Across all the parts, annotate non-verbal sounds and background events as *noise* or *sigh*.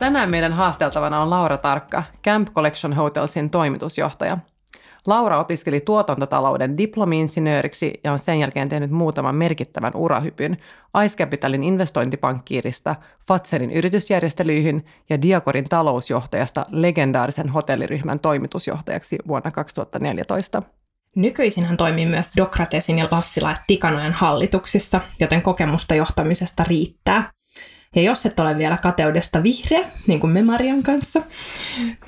Tänään meidän haasteltavana on Laura Tarkka, Camp Collection Hotelsin toimitusjohtaja. Laura opiskeli tuotantotalouden diplomi-insinööriksi ja on sen jälkeen tehnyt muutaman merkittävän urahypyn Ice Capitalin investointipankkiirista, Fatserin yritysjärjestelyihin ja Diakorin talousjohtajasta legendaarisen hotelliryhmän toimitusjohtajaksi vuonna 2014. Nykyisin hän toimii myös Dokratesin ja Lassila ja Tikanojen hallituksissa, joten kokemusta johtamisesta riittää. Ja jos et ole vielä kateudesta vihreä, niin kuin me Marian kanssa,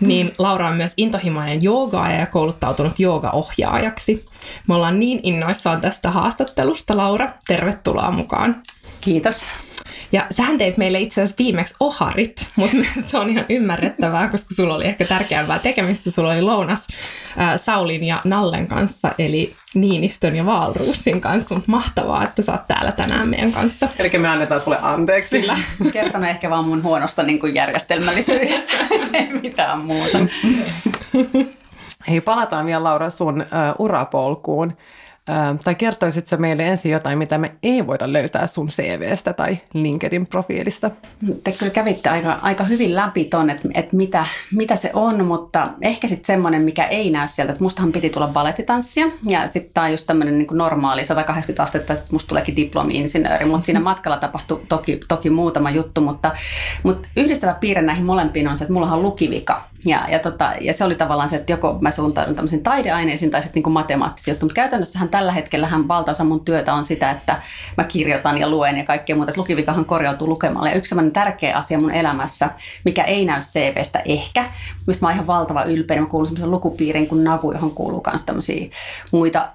niin Laura on myös intohimoinen joogaaja ja kouluttautunut joogaohjaajaksi. Me ollaan niin innoissaan tästä haastattelusta, Laura. Tervetuloa mukaan. Kiitos. Ja sähän teit meille itse asiassa viimeksi oharit, mutta *laughs* se on ihan ymmärrettävää, koska sulla oli ehkä tärkeämpää tekemistä. Sulla oli lounas äh, Saulin ja Nallen kanssa, eli Niinistön ja Vaalruusin kanssa. Mutta mahtavaa, että sä oot täällä tänään meidän kanssa. Eli me annetaan sulle anteeksi. Kyllä. *laughs* Kertonut ehkä vaan mun huonosta niin kuin järjestelmällisyydestä, *laughs* ei mitään muuta. Hei, palataan vielä Laura sun uh, urapolkuun tai kertoisit sä meille ensin jotain, mitä me ei voida löytää sun CVstä tai LinkedIn-profiilista? Te kyllä kävitte aika, aika hyvin läpi ton, että, että mitä, mitä se on, mutta ehkä sitten semmoinen, mikä ei näy sieltä, että mustahan piti tulla balettitanssia ja sitten tämä on just tämmöinen niin normaali 180 astetta, että musta tuleekin diplomi-insinööri, mutta siinä matkalla tapahtui toki, toki muutama juttu, mutta, mutta yhdistävä piirre näihin molempiin on se, että mulla on lukivika ja, ja, tota, ja se oli tavallaan se, että joko mä suuntaudun tämmöisiin taideaineisiin tai sitten niin matemaattisiin juttuihin, mutta käytännössähän tällä hetkellähän valtaosa mun työtä on sitä, että mä kirjoitan ja luen ja kaikkea muuta. Että lukivikahan korjautuu lukemalla. Ja yksi sellainen tärkeä asia mun elämässä, mikä ei näy CVstä ehkä, mistä mä oon ihan valtava ylpeä, niin mä kuulun semmoisen lukupiirin kuin Nagu, johon kuuluu myös tämmöisiä muita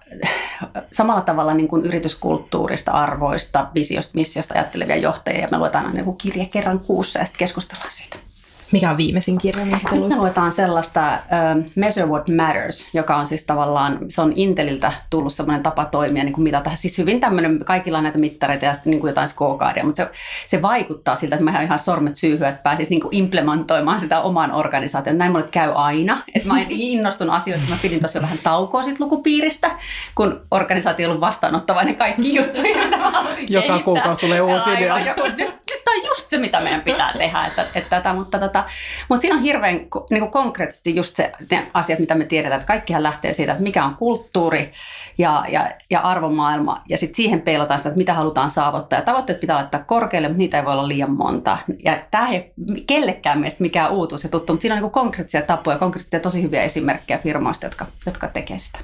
*laughs* samalla tavalla niin kuin yrityskulttuurista, arvoista, visiosta, missiosta ajattelevia johtajia. Ja me luetaan aina joku kirja kerran kuussa ja sitten keskustellaan siitä. Mikä on viimeisin kirja, minkä Me luetaan sellaista uh, Measure What Matters, joka on siis tavallaan, se on Inteliltä tullut semmoinen tapa toimia, niin kuin mitata. Siis hyvin tämmöinen, kaikilla on näitä mittareita ja sitten niin kuin jotain scorecardia, mutta se, se vaikuttaa siltä, että mä ihan sormet syyhyä, että pääsisi niin kuin implementoimaan sitä oman organisaation. Näin mulle käy aina. Että mä *laughs* innostun asioista, mä pidin tosiaan vähän taukoa siitä lukupiiristä, kun organisaatio on ollut vastaanottavainen kaikki juttuja, mitä mä halusin Joka kuukausi tulee uusi idea. Joku, nyt, nyt on just se, mitä meidän pitää tehdä. Että, että tätä, mutta tätä, tota, mutta siinä on hirveän niin kuin konkreettisesti just se, ne asiat, mitä me tiedetään, että kaikkihan lähtee siitä, että mikä on kulttuuri ja, ja, ja arvomaailma, ja sitten siihen peilataan sitä, että mitä halutaan saavuttaa. Ja tavoitteet pitää laittaa korkealle, mutta niitä ei voi olla liian monta. Ja tämä ei ole kellekään meistä mikään uutuus ja tuttu, mutta siinä on niin konkreettisia tapoja, konkreettisia tosi hyviä esimerkkejä firmoista, jotka, jotka tekee sitä.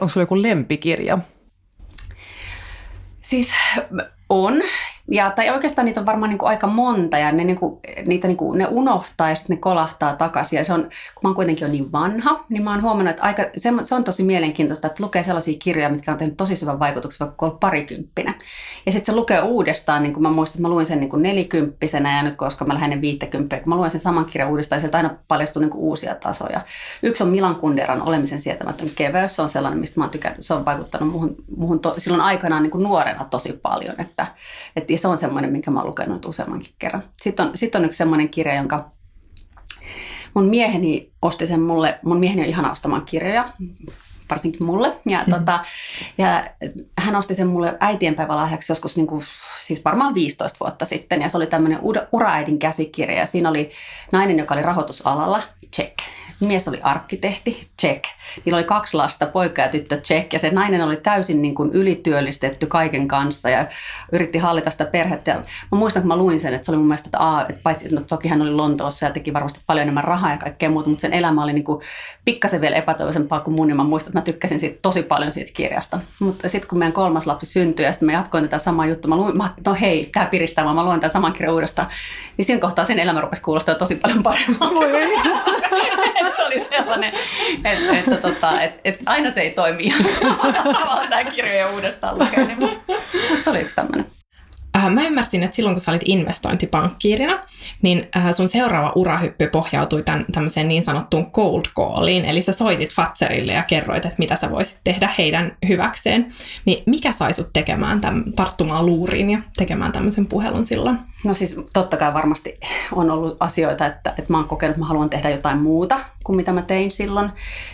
Onko sulla joku lempikirja? Siis on, ja, tai oikeastaan niitä on varmaan niin kuin aika monta ja ne, niin kuin, niitä niin kuin, ne unohtaa ja sitten ne kolahtaa takaisin. Ja se on, kun mä oon kuitenkin jo niin vanha, niin mä oon huomannut, että aika, se, se on tosi mielenkiintoista, että lukee sellaisia kirjoja, mitkä on tehnyt tosi syvän vaikutuksen, vaikka kun on parikymppinen. Ja sitten se lukee uudestaan, niin kuin mä muistan, että mä luin sen niin kuin nelikymppisenä ja nyt koska mä lähden viittäkymppiä, kun mä luen sen saman kirjan uudestaan, sieltä aina paljastuu niin kuin uusia tasoja. Yksi on Milan Kunderan Olemisen sietämätön keveys, se on sellainen, mistä mä oon tykännyt, se on vaikuttanut muhun, muhun to, silloin aikanaan niin kuin nuorena tosi paljon, että, että se on semmoinen, minkä mä oon lukenut useammankin kerran. Sitten on, sit on yksi semmoinen kirja, jonka mun mieheni osti sen mulle. Mun mieheni on ihana ostamaan kirjoja, varsinkin mulle. Ja, mm. tota, ja hän osti sen mulle äitienpäivälahjaksi joskus niin kuin, siis varmaan 15 vuotta sitten. Ja se oli tämmöinen uraäidin käsikirja. Ja siinä oli nainen, joka oli rahoitusalalla, check mies oli arkkitehti, check. Niillä oli kaksi lasta, poika ja tyttö, check. Ja se nainen oli täysin niin kuin ylityöllistetty kaiken kanssa ja yritti hallita sitä perhettä. Ja mä muistan, kun mä luin sen, että se oli mun mielestä, että, aa, että paitsi, no toki hän oli Lontoossa ja teki varmasti paljon enemmän rahaa ja kaikkea muuta, mutta sen elämä oli niin kuin pikkasen vielä epätoivoisempaa kuin mun. Ja mä muistan, että mä tykkäsin siitä, tosi paljon siitä kirjasta. Mutta sitten kun meidän kolmas lapsi syntyi ja sitten mä jatkoin tätä samaa juttua, mä luin, mä, no hei, tämä piristää, mä luen tämän saman kirjan uudestaan. Niin siinä kohtaa sen elämä rupesi kuulostaa tosi paljon paremmalta. *laughs* se oli sellainen, että, että, tota, että, että aina se ei toimi *laughs* ihan samalla tavalla tämä kirjoja uudestaan lukee. Niin, mutta se oli yksi tämmöinen. Äh, mä ymmärsin, että silloin kun sä olit investointipankkiirina, niin äh, sun seuraava urahyppy pohjautui tämän, tämmöiseen niin sanottuun cold calliin, eli sä soitit Fatserille ja kerroit, että mitä sä voisit tehdä heidän hyväkseen. Niin mikä sai sut tekemään tämän, tarttumaan luuriin ja tekemään tämmöisen puhelun silloin? No siis totta kai varmasti on ollut asioita, että, että mä oon kokenut, että mä haluan tehdä jotain muuta kuin mitä mä tein silloin.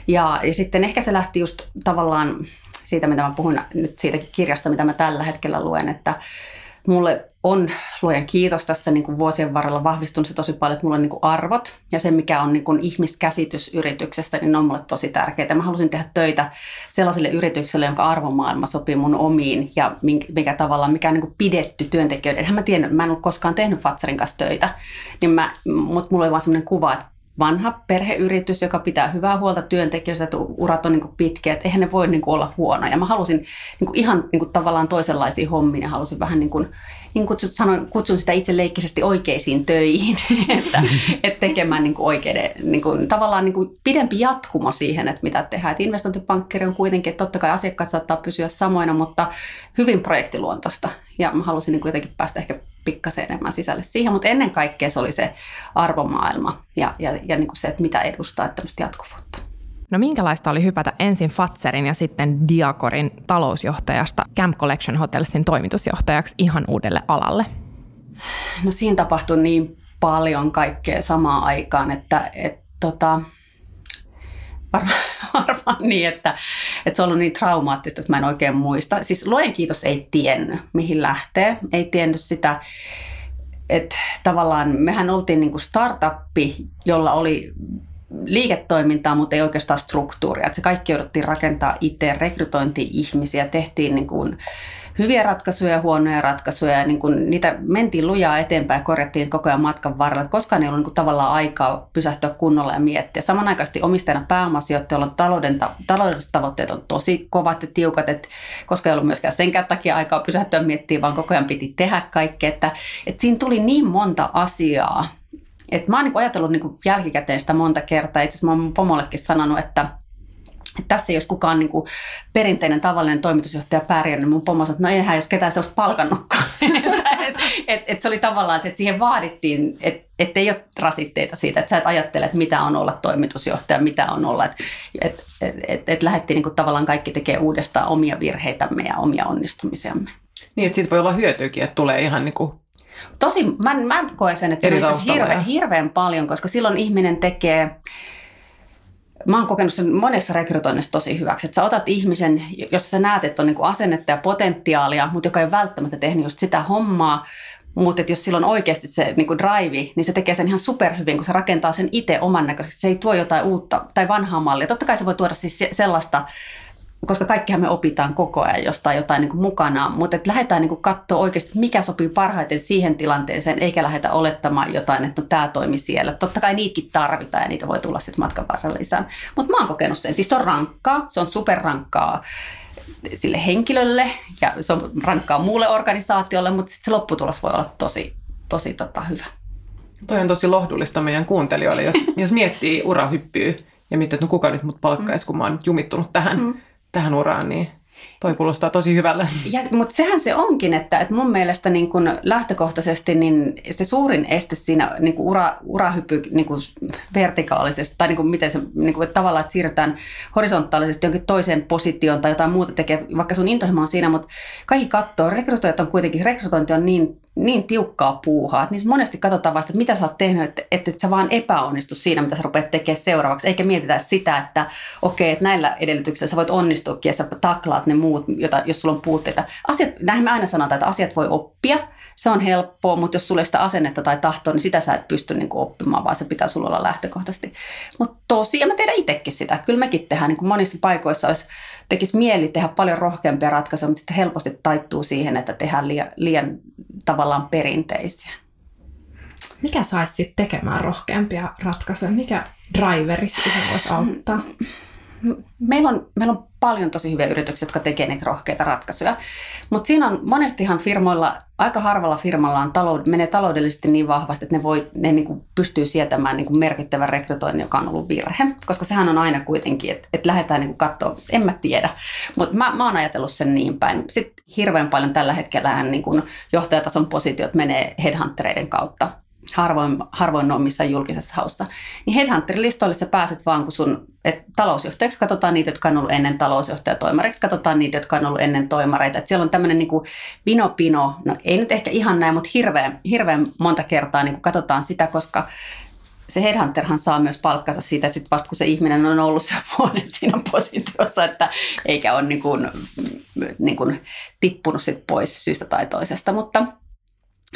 Ja, ja sitten ehkä se lähti just tavallaan siitä, mitä mä puhun nyt siitäkin kirjasta, mitä mä tällä hetkellä luen, että mulle on luojan kiitos tässä niin kuin vuosien varrella vahvistunut se tosi paljon, että mulla on niin kuin arvot ja se, mikä on niin kuin ihmiskäsitys yrityksestä, niin on mulle tosi tärkeää. Mä halusin tehdä töitä sellaiselle yritykselle, jonka arvomaailma sopii mun omiin ja mikä tavallaan, mikä on niin kuin pidetty työntekijöiden. Enhän mä tiedä, mä en ole koskaan tehnyt Fatsarin kanssa töitä, niin mä, mutta mulla oli vaan sellainen kuva, että vanha perheyritys, joka pitää hyvää huolta työntekijöistä, että urat on niin pitkiä, että eihän ne voi niin olla huonoja. Mä halusin niin ihan niin tavallaan toisenlaisia hommia ja halusin vähän niin kuin, niin kuin sanoin, kutsun sitä itse leikkisesti oikeisiin töihin, *laughs* että, että tekemään niin oikeiden, niin kuin, tavallaan niin pidempi jatkumo siihen, että mitä tehdään. Että investointipankkiri on kuitenkin, että totta kai asiakkaat saattaa pysyä samoina, mutta hyvin projektiluontoista. Ja mä halusin niin jotenkin päästä ehkä pikkasen enemmän sisälle siihen, mutta ennen kaikkea se oli se arvomaailma ja, ja, ja niin kuin se, että mitä edustaa että tämmöistä jatkuvuutta. No minkälaista oli hypätä ensin Fatserin ja sitten Diakorin talousjohtajasta Camp Collection Hotelsin toimitusjohtajaksi ihan uudelle alalle? No siinä tapahtui niin paljon kaikkea samaan aikaan, että et, tota, varmaan, *laughs* varmaan niin, että, että se on ollut niin traumaattista, että mä en oikein muista. Siis luen kiitos ei tiennyt, mihin lähtee. Ei tiennyt sitä, että tavallaan mehän oltiin niin kuin startuppi, jolla oli liiketoimintaa, mutta ei oikeastaan struktuuria. Että se kaikki jouduttiin rakentaa itse, rekrytointi ihmisiä, tehtiin niin kuin hyviä ratkaisuja ja huonoja ratkaisuja. Ja niin kuin niitä mentiin lujaa eteenpäin ja korjattiin koko ajan matkan varrella. Koskaan ei ollut niin kuin tavallaan aikaa pysähtyä kunnolla ja miettiä. Samanaikaisesti omistajana pääomasijoittajalla talouden, taloudelliset tavoitteet on tosi kovat ja tiukat, että koska ei ollut myöskään senkään takia aikaa pysähtyä miettiä, vaan koko ajan piti tehdä kaikkea. Että, että siinä tuli niin monta asiaa, et mä oon niin ajatellut niin jälkikäteen sitä monta kertaa. Itse asiassa mä oon pomollekin sanonut, että tässä ei olisi kukaan niin kuin perinteinen tavallinen toimitusjohtaja pärjännyt, niin mun pomo sanoi, että no eihän jos ketään sellaista palkannutkaan. *laughs* et, et, et se oli tavallaan se, että siihen vaadittiin, että et ei ole rasitteita siitä, että sä et ajattele, että mitä on olla toimitusjohtaja, mitä on olla, että et, et, et, et lähdettiin niin kuin tavallaan kaikki tekee uudestaan omia virheitämme ja omia onnistumisiamme. Niin, että siitä voi olla hyötyäkin, että tulee ihan niin kuin Tosi, mä, mä koen sen, että se on hirveän, hirveän paljon, koska silloin ihminen tekee, mä oon kokenut sen monessa rekrytoinnissa tosi hyväksi, että sä otat ihmisen, jos sä näet, että on niin asennetta ja potentiaalia, mutta joka ei välttämättä tehnyt just sitä hommaa, mutta jos sillä on oikeasti se niin kuin drive, niin se tekee sen ihan superhyvin, kun se rakentaa sen itse oman näköisesti. Se ei tuo jotain uutta tai vanhaa mallia. Totta kai se voi tuoda siis sellaista koska kaikkihan me opitaan koko ajan jostain jotain niin kuin mukanaan, mutta että lähdetään niin katsoa oikeasti, mikä sopii parhaiten siihen tilanteeseen, eikä lähdetä olettamaan jotain, että no tämä toimi siellä. Totta kai niitäkin tarvitaan ja niitä voi tulla sitten matkan varrella lisää. Mutta mä oon kokenut sen. Siis se on rankkaa, se on superrankkaa sille henkilölle ja se on rankkaa muulle organisaatiolle, mutta sitten se lopputulos voi olla tosi, tosi tota, hyvä. Toi on tosi lohdullista meidän kuuntelijoille, jos, jos miettii urahyppyä ja mietit, että no kuka nyt mut palkkaisi, kun mä oon jumittunut tähän. Mm tähän uraan, niin toi kuulostaa tosi hyvälle. Ja, mutta sehän se onkin, että, että mun mielestä niin kun lähtökohtaisesti niin se suurin este siinä niin kun ura, urahyppy niin kun vertikaalisesti, tai niin kun miten se niin kun, että tavallaan, että siirrytään horisontaalisesti jonkin toiseen positioon tai jotain muuta tekee, vaikka sun intohimo on siinä, mutta kaikki katsoo, rekrytoijat on kuitenkin, rekrytointi on niin niin tiukkaa puuhaa, että niissä monesti katsotaan vasta, että mitä sä oot tehnyt, että, että et sä vaan epäonnistu siinä, mitä sä rupeat tekemään seuraavaksi, eikä mietitä sitä, että okei, että näillä edellytyksillä sä voit onnistuakin ja sä taklaat ne muut, jota, jos sulla on puutteita. Asiat, näin me aina sanotaan, että asiat voi oppia, se on helppoa, mutta jos sulla ei sitä asennetta tai tahtoa, niin sitä sä et pysty niin kuin oppimaan, vaan se pitää sulla olla lähtökohtaisesti. Mutta tosiaan mä tiedän itsekin sitä. Kyllä mekin tehdään niin kuin monissa paikoissa, olisi, tekisi mieli tehdä paljon rohkeampia ratkaisuja, mutta sitten helposti taittuu siihen, että tehdään liian, liian tavallaan perinteisiä. Mikä saisi sitten tekemään rohkeampia ratkaisuja? Mikä driveri siihen voisi auttaa? Meillä on, meillä on paljon tosi hyviä yrityksiä, jotka tekee niitä rohkeita ratkaisuja. Mutta siinä on monestihan firmoilla, aika harvalla firmalla on talou- menee taloudellisesti niin vahvasti, että ne, voi, ne niin kuin pystyy sietämään niin kuin merkittävän rekrytoinnin, joka on ollut virhe. Koska sehän on aina kuitenkin, että, että lähdetään niin katsoa, en mä tiedä. Mutta mä, mä oon ajatellut sen niin päin. Sitten hirveän paljon tällä hetkellä niin kuin johtajatason positiot menee headhuntereiden kautta harvoin, harvoin on missään julkisessa haussa. Niin Headhunterin listoille sä pääset vaan, kun sun et talousjohtajaksi katsotaan niitä, jotka on ollut ennen talousjohtajatoimariksi, katsotaan niitä, jotka on ollut ennen toimareita. Et siellä on tämmöinen niin pino-pino, no ei nyt ehkä ihan näin, mutta hirveän, hirveän monta kertaa niin katsotaan sitä, koska se headhunterhan saa myös palkkansa siitä sit vasta, kun se ihminen on ollut se vuoden siinä positiossa, että eikä ole niin kuin, niin kuin tippunut sit pois syystä tai toisesta. Mutta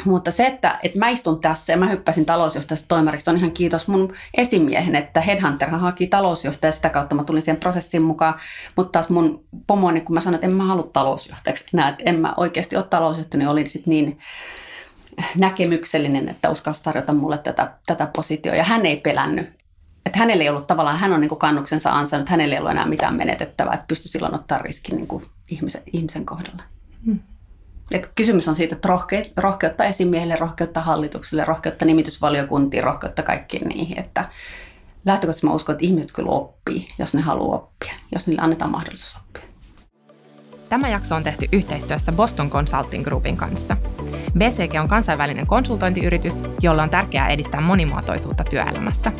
mutta se, että, että mä istun tässä ja mä hyppäsin talousjohtajasta toimariksi, on ihan kiitos mun esimiehen, että Headhunter haki talousjohtaja sitä kautta mä tulin siihen prosessiin mukaan. Mutta taas mun pomoni, kun mä sanoin, että en mä halua talousjohtajaksi enää, että en mä oikeasti ole talousjohtaja, niin oli sitten niin näkemyksellinen, että uskalsi tarjota mulle tätä, tätä positioa. Ja hän ei pelännyt. Että hänellä ei ollut tavallaan, hän on niin kuin kannuksensa ansainnut, hänellä ei ollut enää mitään menetettävää, että pystyi silloin ottaa riskin niin kuin ihmisen, ihmisen kohdalla. Hmm. Et kysymys on siitä, että rohke, rohkeutta esimiehelle, rohkeutta hallitukselle, rohkeutta nimitysvaliokuntiin, rohkeutta kaikkiin niihin. Että lähtökohtaisesti mä uskon, että ihmiset kyllä oppii, jos ne haluaa oppia, jos niille annetaan mahdollisuus oppia. Tämä jakso on tehty yhteistyössä Boston Consulting Groupin kanssa. BCG on kansainvälinen konsultointiyritys, jolla on tärkeää edistää monimuotoisuutta työelämässä.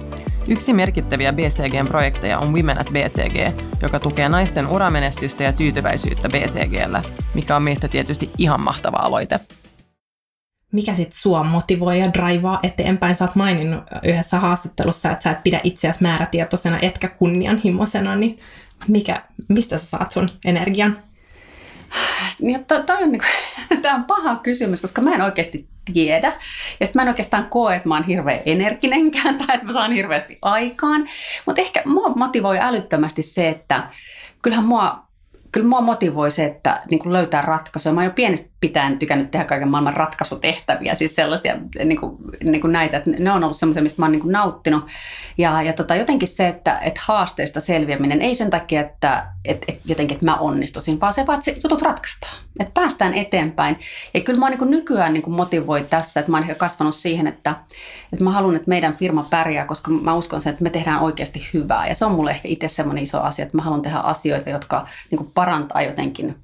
Yksi merkittäviä BCGn projekteja on Women at BCG, joka tukee naisten uramenestystä ja tyytyväisyyttä BCGllä, mikä on meistä tietysti ihan mahtava aloite. Mikä sitten sua motivoi ja draivaa eteenpäin? Sä oot maininnut yhdessä haastattelussa, että sä et pidä itseäsi määrätietoisena etkä kunnianhimoisena, niin mikä, mistä sä saat sun energian? Niin, toi on, *laughs* niin tämä on paha kysymys, koska mä en oikeasti tiedä. Ja sitten mä en oikeastaan koe, että mä oon hirveän energinenkään tai että mä saan hirveästi aikaan. Mutta ehkä mua motivoi älyttömästi se, että kyllähän mua kyllä mua motivoi se, että niin löytää ratkaisuja. Mä jo pienestä pitäen tykännyt tehdä kaiken maailman ratkaisutehtäviä, siis sellaisia niin kuin, niin kuin näitä, että ne on ollut semmoisia, mistä mä oon niin kuin nauttinut. Ja, ja tota, jotenkin se, että, että haasteista selviäminen ei sen takia, että, että, että jotenkin että mä onnistuisin, vaan se vaan, että se jutut ratkaistaan, että päästään eteenpäin. Ja kyllä mä niin kuin nykyään niin kuin motivoi tässä, että mä oon ehkä kasvanut siihen, että, että mä haluan, että meidän firma pärjää, koska mä uskon sen, että me tehdään oikeasti hyvää. Ja se on mulle ehkä itse semmoinen iso asia, että mä haluan tehdä asioita, jotka niin kuin parantaa jotenkin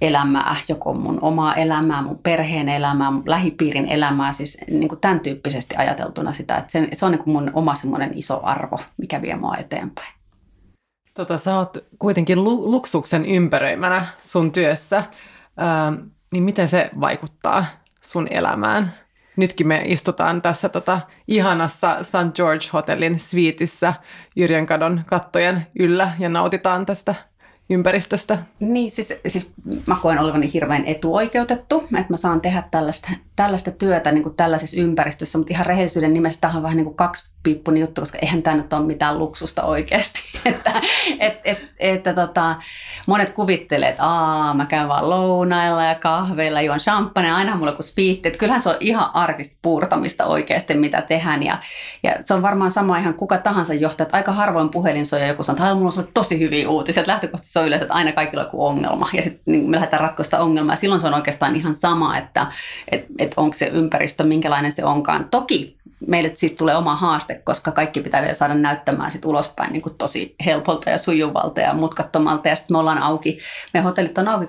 elämää, joko mun omaa elämää, mun perheen elämää, mun lähipiirin elämää, siis niin kuin tämän tyyppisesti ajateltuna sitä, että se, se on niin kuin mun oma semmoinen iso arvo, mikä vie mua eteenpäin. Tota, sä oot kuitenkin luksuksen ympäröimänä sun työssä, ähm, niin miten se vaikuttaa sun elämään? Nytkin me istutaan tässä tota, ihanassa St. George Hotellin sviitissä Jyrjänkadon kattojen yllä ja nautitaan tästä ympäristöstä. Niin, siis, siis mä koen olevani hirveän etuoikeutettu, että mä saan tehdä tällaista, tällaista työtä niin kuin tällaisessa ympäristössä, mutta ihan rehellisyyden nimessä tähän on vähän niin kuin kaksi piippuni juttu, koska eihän tämä nyt ole mitään luksusta oikeasti. *laughs* että et, et, että tota, monet kuvittelee, että aa, mä käyn vaan lounailla ja kahveilla, juon champagne, aina mulla kuin spiitti. Että kyllähän se on ihan arkista puurtamista oikeasti, mitä tehdään. Ja, ja se on varmaan sama ihan kuka tahansa johtaja, että aika harvoin puhelin soi ja joku sanoo, että mulla on tosi hyviä uutisia. Että lähtökohtaisesti se on yleensä, että aina kaikilla on joku ongelma. Ja sitten niin me lähdetään ratkoista ongelmaa. Ja silloin se on oikeastaan ihan sama, että et, et onko se ympäristö, minkälainen se onkaan. Toki meille siitä tulee oma haaste, koska kaikki pitää vielä saada näyttämään sit ulospäin niin kuin tosi helpolta ja sujuvalta ja mutkattomalta. Ja sitten me ollaan auki, meidän hotellit on auki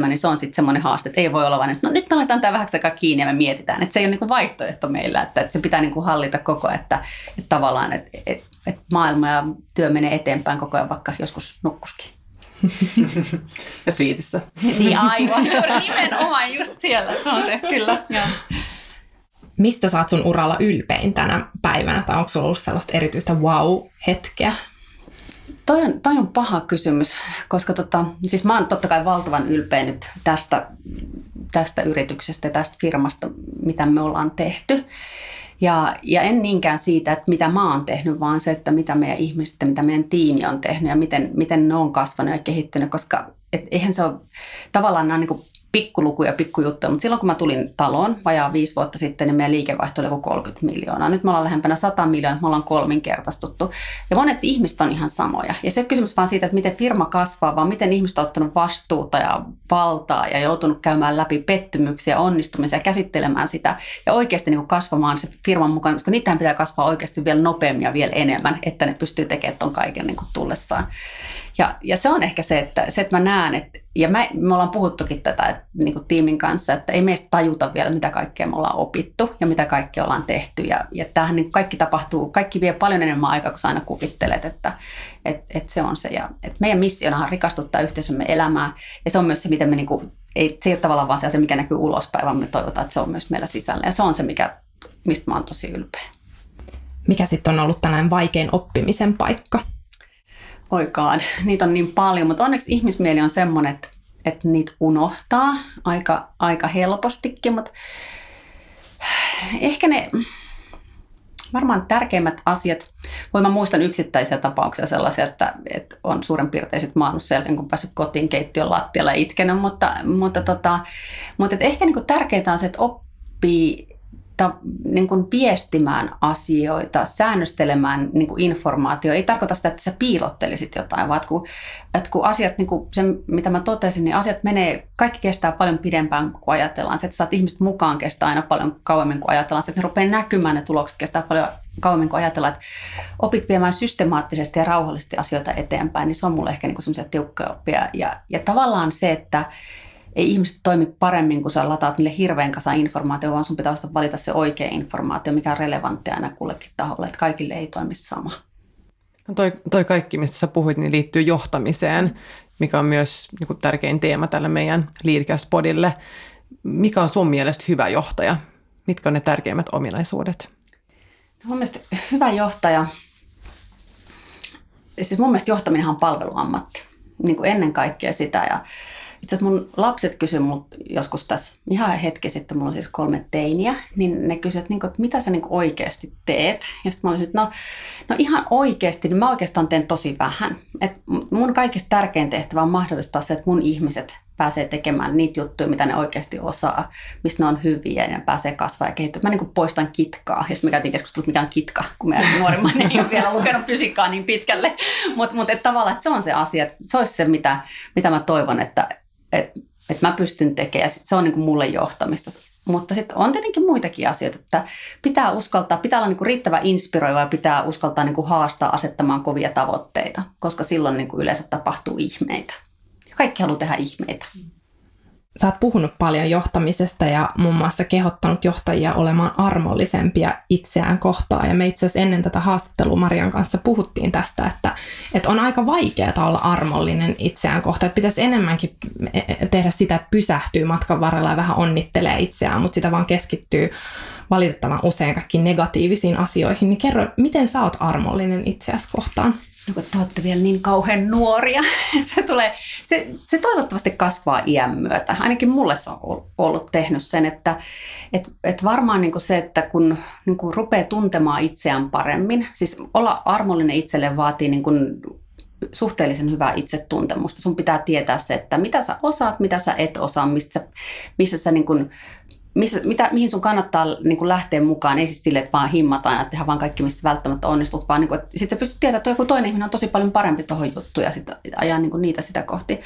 24-7, niin se on sitten semmoinen haaste, että ei voi olla vain, että no nyt me laitetaan tämä vähäksi aikaa kiinni ja me mietitään. Että se ei ole niin kuin vaihtoehto meillä, että, että se pitää niin kuin hallita koko ajan, että, että tavallaan, että, että, että maailma ja työ menee eteenpäin koko ajan, vaikka joskus nukkuskin. *laughs* ja sviitissä. Niin aivan, nimenomaan just siellä, se on se, kyllä. Joo. Mistä saat sun uralla ylpein tänä päivänä, tai onko sulla ollut sellaista erityistä wow-hetkeä? Toi on, toi on paha kysymys, koska tota, siis mä oon totta kai valtavan ylpeä nyt tästä, tästä yrityksestä ja tästä firmasta, mitä me ollaan tehty. Ja, ja en niinkään siitä, että mitä mä oon tehnyt, vaan se, että mitä meidän ihmiset ja mitä meidän tiimi on tehnyt ja miten, miten ne on kasvanut ja kehittynyt, koska et eihän se ole, tavallaan nämä niin pikkulukuja, pikkujuttuja, mutta silloin kun mä tulin taloon vajaa viisi vuotta sitten, niin meidän liikevaihto oli 30 miljoonaa. Nyt me ollaan lähempänä 100 miljoonaa, me ollaan kolminkertaistuttu. Ja monet ihmiset on ihan samoja. Ja se kysymys vaan siitä, että miten firma kasvaa, vaan miten ihmiset on ottanut vastuuta ja valtaa ja joutunut käymään läpi pettymyksiä, onnistumisia, käsittelemään sitä ja oikeasti niin kasvamaan se firman mukaan, koska niitähän pitää kasvaa oikeasti vielä nopeammin ja vielä enemmän, että ne pystyy tekemään ton kaiken niin kuin tullessaan. Ja, ja se on ehkä se, että, se, että mä näen, että, ja mä, me ollaan puhuttukin tätä että, niin kuin tiimin kanssa, että ei meistä tajuta vielä, mitä kaikkea me ollaan opittu ja mitä kaikkea ollaan tehty. Ja, ja tämähän niin kaikki tapahtuu, kaikki vie paljon enemmän aikaa, kun sä aina kuvittelet, että, että, että se on se. Ja, että meidän missionahan rikastuttaa yhteisömme elämää, ja se on myös se, miten me niin kuin, ei, se ei ole tavallaan vaan se, mikä näkyy ulospäin, vaan me toivotaan, että se on myös meillä sisällä. Ja se on se, mikä, mistä mä oon tosi ylpeä. Mikä sitten on ollut tänään vaikein oppimisen paikka? Oikaan, *laughs* niitä on niin paljon, mutta onneksi ihmismieli on semmoinen, että, että niitä unohtaa aika, aika helpostikin, mutta ehkä ne varmaan tärkeimmät asiat, voi mä muistan yksittäisiä tapauksia sellaisia, että, että on suuren piirtein sitten maannut sieltä, kun päässyt kotiin keittiön lattialla itkenyt, mutta, mutta, tota, mutta että ehkä niin tärkeintä on se, että oppii ta, niin kuin viestimään asioita, säännöstelemään niin kuin informaatio. Ei tarkoita sitä, että sä piilottelisit jotain, vaan että kun, että kun asiat, niin kuin sen, mitä mä totesin, niin asiat menee, kaikki kestää paljon pidempään kuin ajatellaan. Se, että saat ihmiset mukaan kestää aina paljon kauemmin kuin ajatellaan. Se, että ne rupeaa näkymään, ne tulokset kestää paljon kauemmin kuin ajatellaan. Että opit viemään systemaattisesti ja rauhallisesti asioita eteenpäin, niin se on mulle ehkä niin semmoisia tiukkoja oppia. Ja, ja tavallaan se, että ei ihmiset toimi paremmin, kun sä lataat niille hirveän kasa informaatio, vaan sun pitää valita se oikea informaatio, mikä on relevantti aina kullekin taholle, että kaikille ei toimi sama. No toi, toi kaikki, mistä sä puhuit, niin liittyy johtamiseen, mikä on myös niin kuin tärkein teema tälle meidän Leadcast-podille. Mikä on sun mielestä hyvä johtaja? Mitkä on ne tärkeimmät ominaisuudet? No mun mielestä hyvä johtaja, siis mun mielestä johtaminen on palveluammatti, niin kuin ennen kaikkea sitä. Ja itse mun lapset kysyivät mut joskus tässä ihan hetki sitten, mulla on siis kolme teiniä, niin ne kysyivät, niin että mitä sä niin oikeasti teet. Ja sitten mä olisin, että no, no ihan oikeasti, niin mä oikeastaan teen tosi vähän. Et mun kaikista tärkein tehtävä on mahdollistaa se, että mun ihmiset pääsee tekemään niitä juttuja, mitä ne oikeasti osaa, missä ne on hyviä ja ne pääsee kasvaa ja kehittyä. Mä niin poistan kitkaa, ja me käytiin keskustelua, mikä on kitka, kun meidän *laughs* nuorimman ei ole vielä lukenut fysiikkaa niin pitkälle. Mutta mut, et tavallaan, että se on se asia, että se olisi se, mitä, mitä mä toivon, että, että et mä pystyn tekemään. Se on niin kuin mulle johtamista. Mutta sitten on tietenkin muitakin asioita, että pitää uskaltaa, pitää olla niin kuin inspiroiva ja pitää uskaltaa niin kuin haastaa asettamaan kovia tavoitteita, koska silloin niin kuin yleensä tapahtuu ihmeitä. Ja kaikki haluaa tehdä ihmeitä. Sä oot puhunut paljon johtamisesta ja muun muassa kehottanut johtajia olemaan armollisempia itseään kohtaan. Ja me itse asiassa ennen tätä haastattelua Marian kanssa puhuttiin tästä, että, että on aika vaikeaa olla armollinen itseään kohtaan. Että pitäisi enemmänkin tehdä sitä, että pysähtyy matkan varrella ja vähän onnittelee itseään, mutta sitä vaan keskittyy valitettavan usein kaikkiin negatiivisiin asioihin. Niin kerro, miten sä oot armollinen itseäsi kohtaan? No kun te olette vielä niin kauhean nuoria, *laughs* se, tulee, se, se toivottavasti kasvaa iän myötä. Ainakin mulle se on ollut tehnyt sen, että et, et varmaan niin se, että kun niin rupeaa tuntemaan itseään paremmin, siis olla armollinen itselle vaatii niin kuin suhteellisen hyvää itsetuntemusta. Sun pitää tietää se, että mitä sä osaat, mitä sä et osaa, mistä sä, missä sä niin kuin missä, mitä, mihin sun kannattaa niin kuin lähteä mukaan, ei siis sille, että vaan himmataan, että tehdään vaan kaikki, missä välttämättä onnistut, vaan niin kuin, että sit sä pystyt tietämään, että joku toinen ihminen on tosi paljon parempi tuohon juttuun ja sit ajaa niin kuin niitä sitä kohti.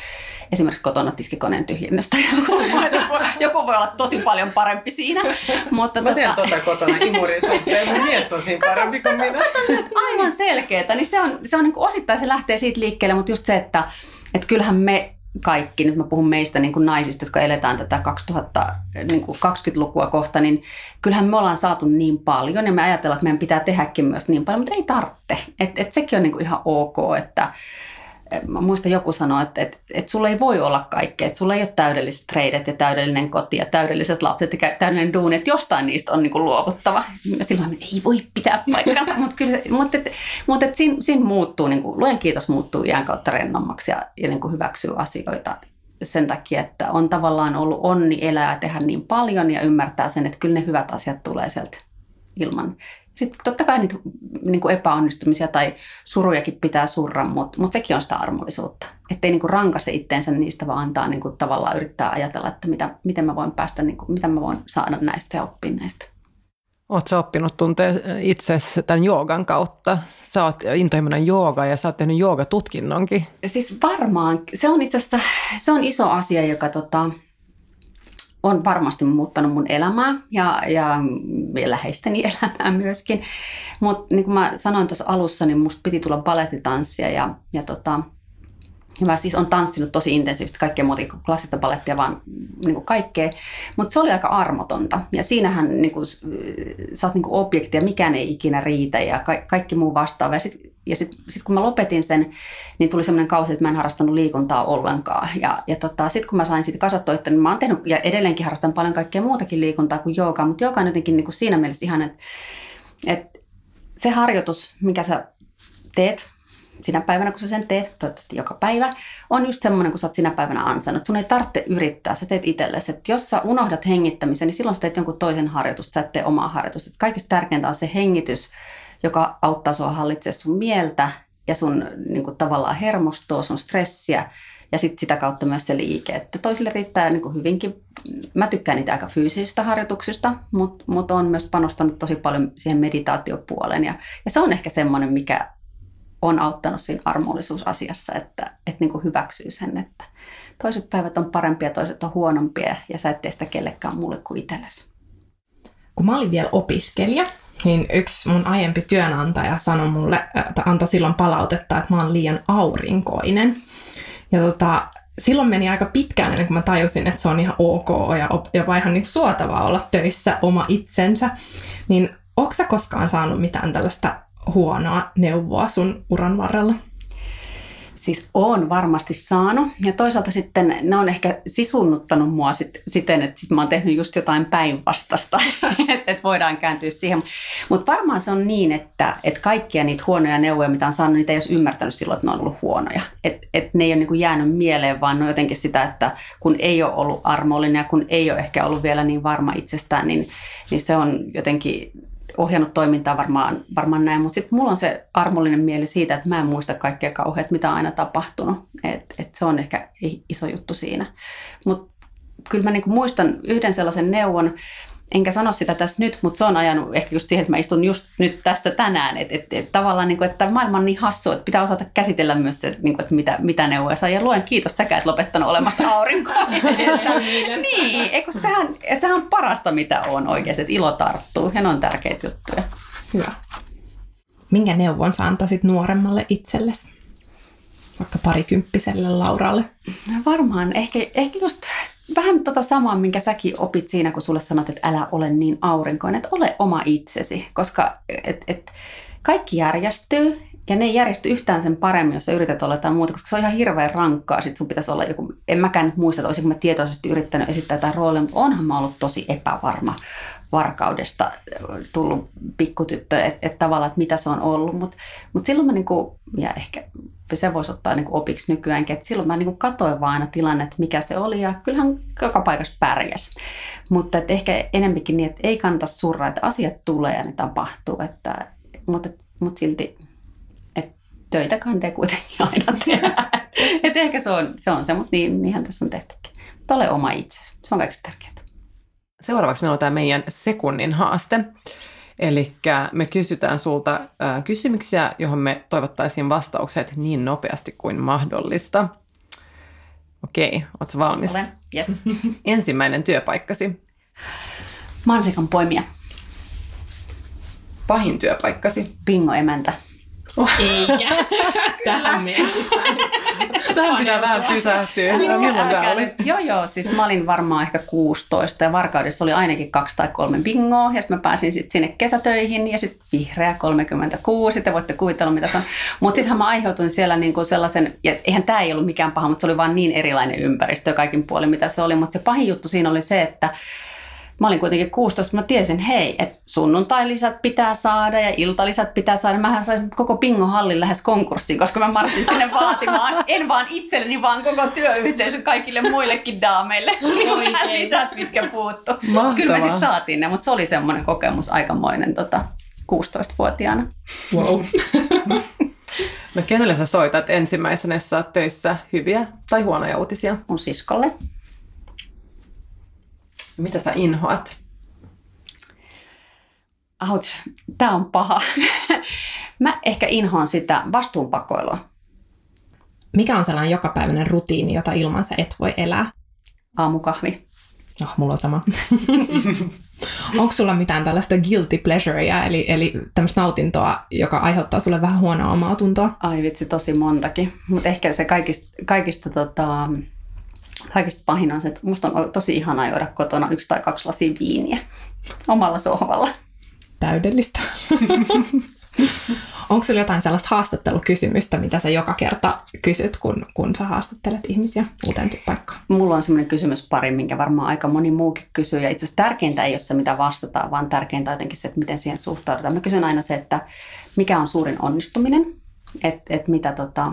Esimerkiksi kotona tiskikoneen tyhjennöstä. *laughs* joku voi olla tosi paljon parempi siinä. *laughs* Mutta Mä teen tota, tota kotona imurin suhteen, mun mies on siinä parempi kuin minä. Kato, aivan selkeää, niin se on, se on niin kuin osittain se lähtee siitä liikkeelle, mutta just se, että, että kyllähän me kaikki, nyt mä puhun meistä niin kuin naisista, jotka eletään tätä 2020-lukua niin kohta, niin kyllähän me ollaan saatu niin paljon ja me ajatellaan, että meidän pitää tehdäkin myös niin paljon, mutta ei tarvitse. Et, et sekin on niin kuin ihan ok, että, mä muistan joku sanoi, että, että, että sulla ei voi olla kaikkea, että sulla ei ole täydelliset treidet ja täydellinen koti ja täydelliset lapset ja täydellinen duuni, että jostain niistä on niin kuin luovuttava. Ja silloin ei voi pitää paikkansa, mutta, kyllä, mutta, että, mutta että siinä, siinä muuttuu, niin kuin, luen kiitos muuttuu iän kautta rennommaksi ja, ja niin kuin hyväksyy asioita sen takia, että on tavallaan ollut onni elää ja tehdä niin paljon ja ymmärtää sen, että kyllä ne hyvät asiat tulee sieltä ilman, Sitten totta kai niitä niin kuin epäonnistumisia tai surujakin pitää surra, mutta, mutta sekin on sitä armollisuutta. Että ei niin kuin rankase itteensä niistä, vaan antaa niin kuin tavallaan yrittää ajatella, että mitä, miten mä voin päästä, niin kuin, mitä mä voin saada näistä ja oppia näistä. Oletko oppinut tuntee itsesi tämän joogan kautta? Sä oot intohimoinen jooga ja sä oot tehnyt joogatutkinnonkin. Siis varmaan. Se on itse asiassa se on iso asia, joka tota, on varmasti muuttanut mun elämää ja, ja läheisteni *laughs* elämää myöskin. Mutta niin kuin mä sanoin tuossa alussa, niin musta piti tulla balettitanssia ja, ja tota, ja mä siis on tanssinut tosi intensiivisesti kaikkea muuta kuin klassista balettia, vaan niin kuin kaikkea. Mutta se oli aika armotonta. Ja siinähän niin kuin, sä oot niin kuin objekti ja mikään ei ikinä riitä ja ka- kaikki muu vastaava. Ja sitten ja sit, sit kun mä lopetin sen, niin tuli semmoinen kausi, että mä en harrastanut liikuntaa ollenkaan. Ja, ja tota, sitten kun mä sain siitä kasattua, että mä oon tehnyt ja edelleenkin harrastan paljon kaikkea muutakin liikuntaa kuin joogaa, mutta jooga on jotenkin niin kuin siinä mielessä ihan, että, että se harjoitus, mikä sä teet sinä päivänä, kun sä sen teet, toivottavasti joka päivä, on just semmoinen, kun sä oot sinä päivänä ansainnut. Sun ei tarvitse yrittää, sä teet itsellesi. Että jos sä unohdat hengittämisen, niin silloin sä teet jonkun toisen harjoitusta, sä et tee omaa harjoitusta. Et kaikista tärkeintä on se hengitys, joka auttaa sua hallitsemaan sun mieltä ja sun niin kuin, tavallaan hermostoa, sun stressiä ja sit sitä kautta myös se liike. Että toisille riittää niin kuin hyvinkin, mä tykkään niitä aika fyysisistä harjoituksista, mutta mut on myös panostanut tosi paljon siihen meditaatiopuoleen ja, ja se on ehkä semmoinen, mikä on auttanut siinä armollisuusasiassa, että, että niin kuin hyväksyy sen, että toiset päivät on parempia, toiset on huonompia ja sä et tee sitä kellekään muulle kuin itsellesi. Kun mä olin vielä opiskelija, niin yksi mun aiempi työnantaja sanoi mulle, että antoi silloin palautetta, että mä oon liian aurinkoinen. Ja tota, silloin meni aika pitkään ennen kuin mä tajusin, että se on ihan ok ja jopa ihan niin suotavaa olla töissä oma itsensä. Niin onko koskaan saanut mitään tällaista huonoa neuvoa sun uran varrella? Siis on varmasti saanut. Ja toisaalta sitten ne on ehkä sisunnuttanut mua sit, siten, että sit mä oon tehnyt just jotain päinvastasta, *laughs* että et voidaan kääntyä siihen. Mutta varmaan se on niin, että et kaikkia niitä huonoja neuvoja, mitä on saanut, niitä ei olisi ymmärtänyt silloin, että ne on ollut huonoja. Että et ne ei ole niinku jäänyt mieleen, vaan ne on jotenkin sitä, että kun ei ole ollut armollinen ja kun ei ole ehkä ollut vielä niin varma itsestään, niin, niin se on jotenkin ohjannut toimintaa varmaan, varmaan näin, mutta sitten mulla on se armollinen mieli siitä, että mä en muista kaikkea kauheat, mitä on aina tapahtunut. Et, et se on ehkä iso juttu siinä. Mutta kyllä mä niinku muistan yhden sellaisen neuvon, enkä sano sitä tässä nyt, mutta se on ajanut ehkä just siihen, että mä istun just nyt tässä tänään. Että et, et, tavallaan, niin kuin, että maailma on niin hassu, että pitää osata käsitellä myös se, niin kuin, että mitä, mitä neuvoja saa. Ja luen kiitos säkä, että lopettanut olemasta aurinkoa. *laughs* niin, eikö sehän, sehän on parasta, mitä on oikeasti, että ilo tarttuu. Ja ne on tärkeitä juttuja. Hyvä. Minkä neuvon sä antaisit nuoremmalle itsellesi? Vaikka parikymppiselle Lauralle? No varmaan. Ehkä, ehkä just vähän tota samaa, minkä säkin opit siinä, kun sulle sanot, että älä ole niin aurinkoinen, että ole oma itsesi, koska et, et, kaikki järjestyy ja ne ei järjesty yhtään sen paremmin, jos sä yrität olla jotain muuta, koska se on ihan hirveän rankkaa. Sitten sun pitäisi olla joku, en mäkään muista, että olisinko mä tietoisesti yrittänyt esittää jotain roolia, mutta onhan mä ollut tosi epävarma varkaudesta tullut pikkutyttö, että et tavallaan, että mitä se on ollut. Mutta mut silloin mä niinku, ja ehkä se voisi ottaa niinku opiksi nykyäänkin, että silloin mä niinku katoin vaan aina tilanne, että mikä se oli, ja kyllähän joka paikassa pärjäs. Mutta et ehkä enempikin niin, että ei kannata surra, että asiat tulee ja ne tapahtuu, että, mutta, mutta silti että töitä kandee kuitenkin *laughs* aina tehdä. että ehkä se on se, on se mutta niin, niinhän tässä on tehtykin. Mutta ole oma itse, se on kaikista tärkeintä. Seuraavaksi meillä on tämä meidän sekunnin haaste. Eli me kysytään sulta kysymyksiä, johon me toivottaisiin vastaukset niin nopeasti kuin mahdollista. Okei, ootko valmis? Olen, yes. *laughs* Ensimmäinen työpaikkasi. Mansikan poimia. Pahin työpaikkasi. Bingo emäntä. Oh. Eikä. *laughs* *laughs* Tähän mietitään. Tähän pitää vähän pysähtyä. Milloin tämä oli? Joo, joo. Siis mä olin varmaan ehkä 16 ja Varkaudessa oli ainakin kaksi tai kolme bingoa. Ja sitten mä pääsin sit sinne kesätöihin ja sitten vihreä 36. Te voitte kuvitella, mitä se on. Mutta sittenhän mä aiheutuin siellä niinku sellaisen, ja eihän tämä ei ollut mikään paha, mutta se oli vaan niin erilainen ympäristö kaikin puolin, mitä se oli. Mutta se pahin juttu siinä oli se, että mä olin kuitenkin 16, mä tiesin, hei, että sunnuntai-lisät pitää saada ja iltalisät pitää saada. Mä sain koko pingohallin lähes konkurssiin, koska mä marssin sinne *laughs* vaatimaan, en vaan itselleni, vaan koko työyhteisön kaikille muillekin daameille. *laughs* lisät, mitkä puuttu. Mahtavaa. Kyllä me sitten saatiin ne, mutta se oli semmoinen kokemus aikamoinen tota, 16-vuotiaana. Wow. *laughs* No kenelle sä soitat ensimmäisenä, jos saat töissä hyviä tai huonoja uutisia? Mun siskolle. Mitä sä inhoat? Ouch, tää on paha. Mä ehkä inhoan sitä vastuunpakoilua. Mikä on sellainen jokapäiväinen rutiini, jota ilman sä et voi elää? Aamukahvi. No, mulla on sama. *laughs* Onko sulla mitään tällaista guilty pleasurea, eli, eli tämmöistä nautintoa, joka aiheuttaa sulle vähän huonoa omaa tuntoa? Ai vitsi, tosi montakin. Mutta ehkä se kaikista, kaikista, tota, kaikista pahin on se, että musta on tosi ihanaa juoda kotona yksi tai kaksi lasia viiniä omalla sohvalla. Täydellistä. *laughs* Onko sulla jotain sellaista haastattelukysymystä, mitä sä joka kerta kysyt, kun, kun sä haastattelet ihmisiä uuteen paikkaan? Mulla on semmoinen kysymyspari, minkä varmaan aika moni muukin kysyy. Ja itse asiassa tärkeintä ei ole se, mitä vastataan, vaan tärkeintä on jotenkin se, että miten siihen suhtaudutaan. Mä kysyn aina se, että mikä on suurin onnistuminen, että et mitä tota,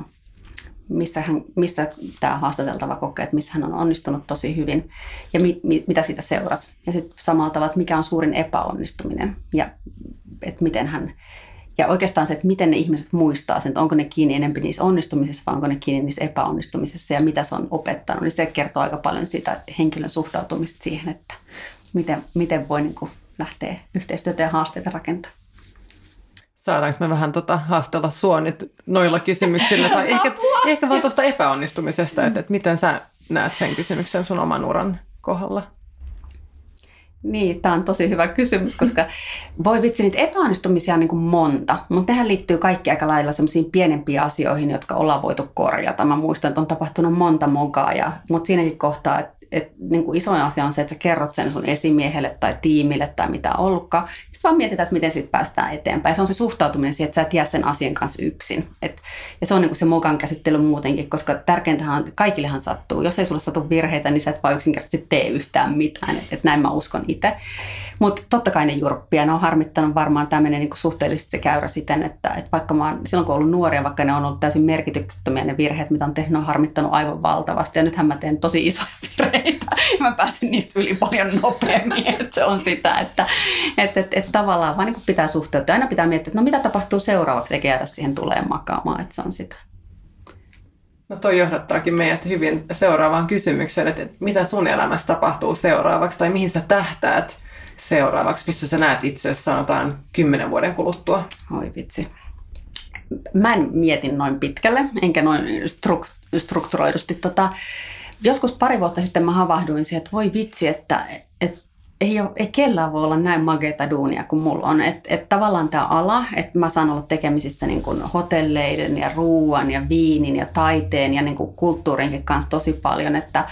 missä, hän, missä tämä haastateltava kokee, että missä hän on onnistunut tosi hyvin ja mi, mi, mitä siitä seurasi. Ja sitten samalla tavalla, että mikä on suurin epäonnistuminen ja että miten hän ja oikeastaan se, että miten ne ihmiset muistaa sen, että onko ne kiinni enemmän niissä onnistumisissa vai onko ne kiinni niissä epäonnistumisissa ja mitä se on opettanut, niin se kertoo aika paljon siitä henkilön suhtautumista siihen, että miten, miten voi niin kuin lähteä yhteistyötä ja haasteita rakentamaan. Saadaanko me vähän tota haastella sua nyt noilla kysymyksillä tai *laughs* ehkä, ehkä vaan tuosta epäonnistumisesta, että, että miten sä näet sen kysymyksen sun oman uran kohdalla? Niin, tämä on tosi hyvä kysymys, koska voi vitsi, niitä epäonnistumisia on niin kuin monta, mutta tähän liittyy kaikki aika lailla semmoisiin pienempiin asioihin, jotka ollaan voitu korjata. Mä muistan, että on tapahtunut monta mokaa, ja, mutta siinäkin kohtaa, että et, niin kuin isoin asia on se, että sä kerrot sen sun esimiehelle tai tiimille tai mitä ollutkaan. Sitten vaan mietitään, että miten siitä päästään eteenpäin. Se on se suhtautuminen siihen, että sä et jää sen asian kanssa yksin. Et, ja se on niin kuin se mokan käsittely muutenkin, koska tärkeintähän kaikillehan sattuu. Jos ei sulle satu virheitä, niin sä et vaan yksinkertaisesti tee yhtään mitään. Että et näin mä uskon itse. Mutta totta kai ne jurppia, ne on harmittanut varmaan tämmöinen niin suhteellisesti se käyrä siten, että, että vaikka mä oon, silloin kun ollut nuoria, vaikka ne on ollut täysin merkityksettömiä ne virheet, mitä on tehnyt, on harmittanut aivan valtavasti. Ja nythän mä teen tosi isoja *laughs* virheitä ja mä pääsen niistä yli paljon nopeammin, *laughs* että se on sitä, että että että että tavallaan vaan niin pitää suhteuttaa. Aina pitää miettiä, että no mitä tapahtuu seuraavaksi, eikä jäädä siihen tulee makaamaan, että se on sitä. No toi johdattaakin meidät hyvin seuraavaan kysymykseen, että mitä sun elämässä tapahtuu seuraavaksi tai mihin sä tähtäät seuraavaksi, missä sä näet itse sanotaan kymmenen vuoden kuluttua? Oi vitsi. Mä en mietin noin pitkälle, enkä noin struk- strukturoidusti. Tota, joskus pari vuotta sitten mä havahduin siihen, että voi vitsi, että, että ei, ole, ei kellään voi olla näin mageita duunia kuin mulla on. Että et tavallaan tämä ala, että mä saan olla tekemisissä niin kuin hotelleiden ja ruuan ja viinin ja taiteen ja niin kuin kulttuurinkin kanssa tosi paljon, että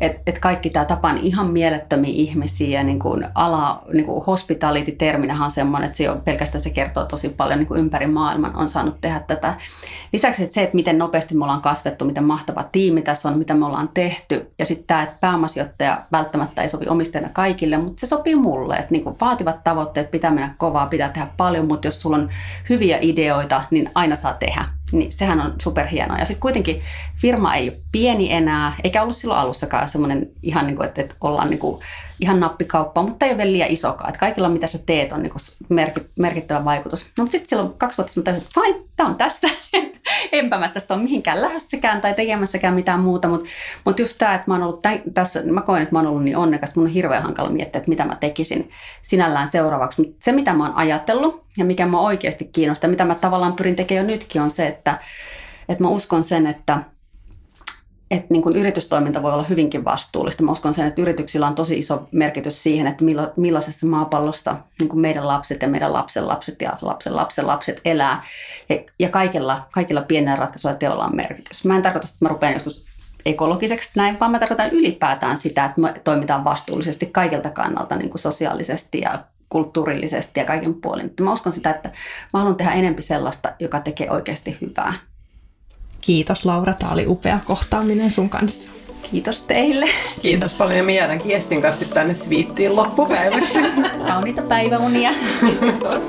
et, et kaikki tämä tapaan ihan mielettömiä ihmisiä, niin kuin ala, niin kuin hospitality-terminähän on semmoinen, että se on pelkästään se kertoo tosi paljon niin kuin ympäri maailman on saanut tehdä tätä. Lisäksi että se, että miten nopeasti me ollaan kasvettu, miten mahtava tiimi tässä on, mitä me ollaan tehty. Ja sitten tämä, että pääomasijoittaja välttämättä ei sovi omistajana kaikille, mutta se sopii mulle. Että niin vaativat tavoitteet pitää mennä kovaa, pitää tehdä paljon, mutta jos sulla on hyviä ideoita, niin aina saa tehdä. Niin sehän on superhienoa. Ja sitten kuitenkin firma ei ole pieni enää, eikä ollut silloin alussakaan semmoinen ihan niin kuin, että, että ollaan niin kuin ihan nappikauppa, mutta ei ole vielä liian isokaan. Että kaikilla, mitä sä teet, on niin merkittävä vaikutus. No, mutta sitten silloin kaksi vuotta sitten että fine, tämä on tässä. *laughs* Enpä mä tästä ole mihinkään lähdössäkään tai tekemässäkään mitään muuta. Mutta mut just tämä, että mä oon ollut tässä, mä koen, että mä oon ollut niin onnekas, mun on hirveän hankala miettiä, että mitä mä tekisin sinällään seuraavaksi. Mutta se, mitä mä oon ajatellut ja mikä mä oikeasti kiinnostaa, mitä mä tavallaan pyrin tekemään jo nytkin, on se, että, että mä uskon sen, että – että niin kuin yritystoiminta voi olla hyvinkin vastuullista. Mä uskon sen, että yrityksillä on tosi iso merkitys siihen, että milla, millaisessa maapallossa niin kuin meidän lapset ja meidän lapsen lapset ja lapsen lapsen lapset elää. Ja, ja kaikilla, kaikilla pienellä ratkaisuilla teolla on merkitys. Mä en tarkoita, että mä rupean joskus ekologiseksi näin, vaan mä tarkoitan ylipäätään sitä, että me toimitaan vastuullisesti kaikilta kannalta niin kuin sosiaalisesti ja kulttuurillisesti ja kaiken puolin. Mä uskon sitä, että mä haluan tehdä enempi sellaista, joka tekee oikeasti hyvää. Kiitos Laura, tämä oli upea kohtaaminen sun kanssa. Kiitos teille. Kiitos paljon ja me jäädäänkin Estin kanssa tänne sviittiin loppupäiväksi. *laughs* Kauniita päiväunia. Kiitos.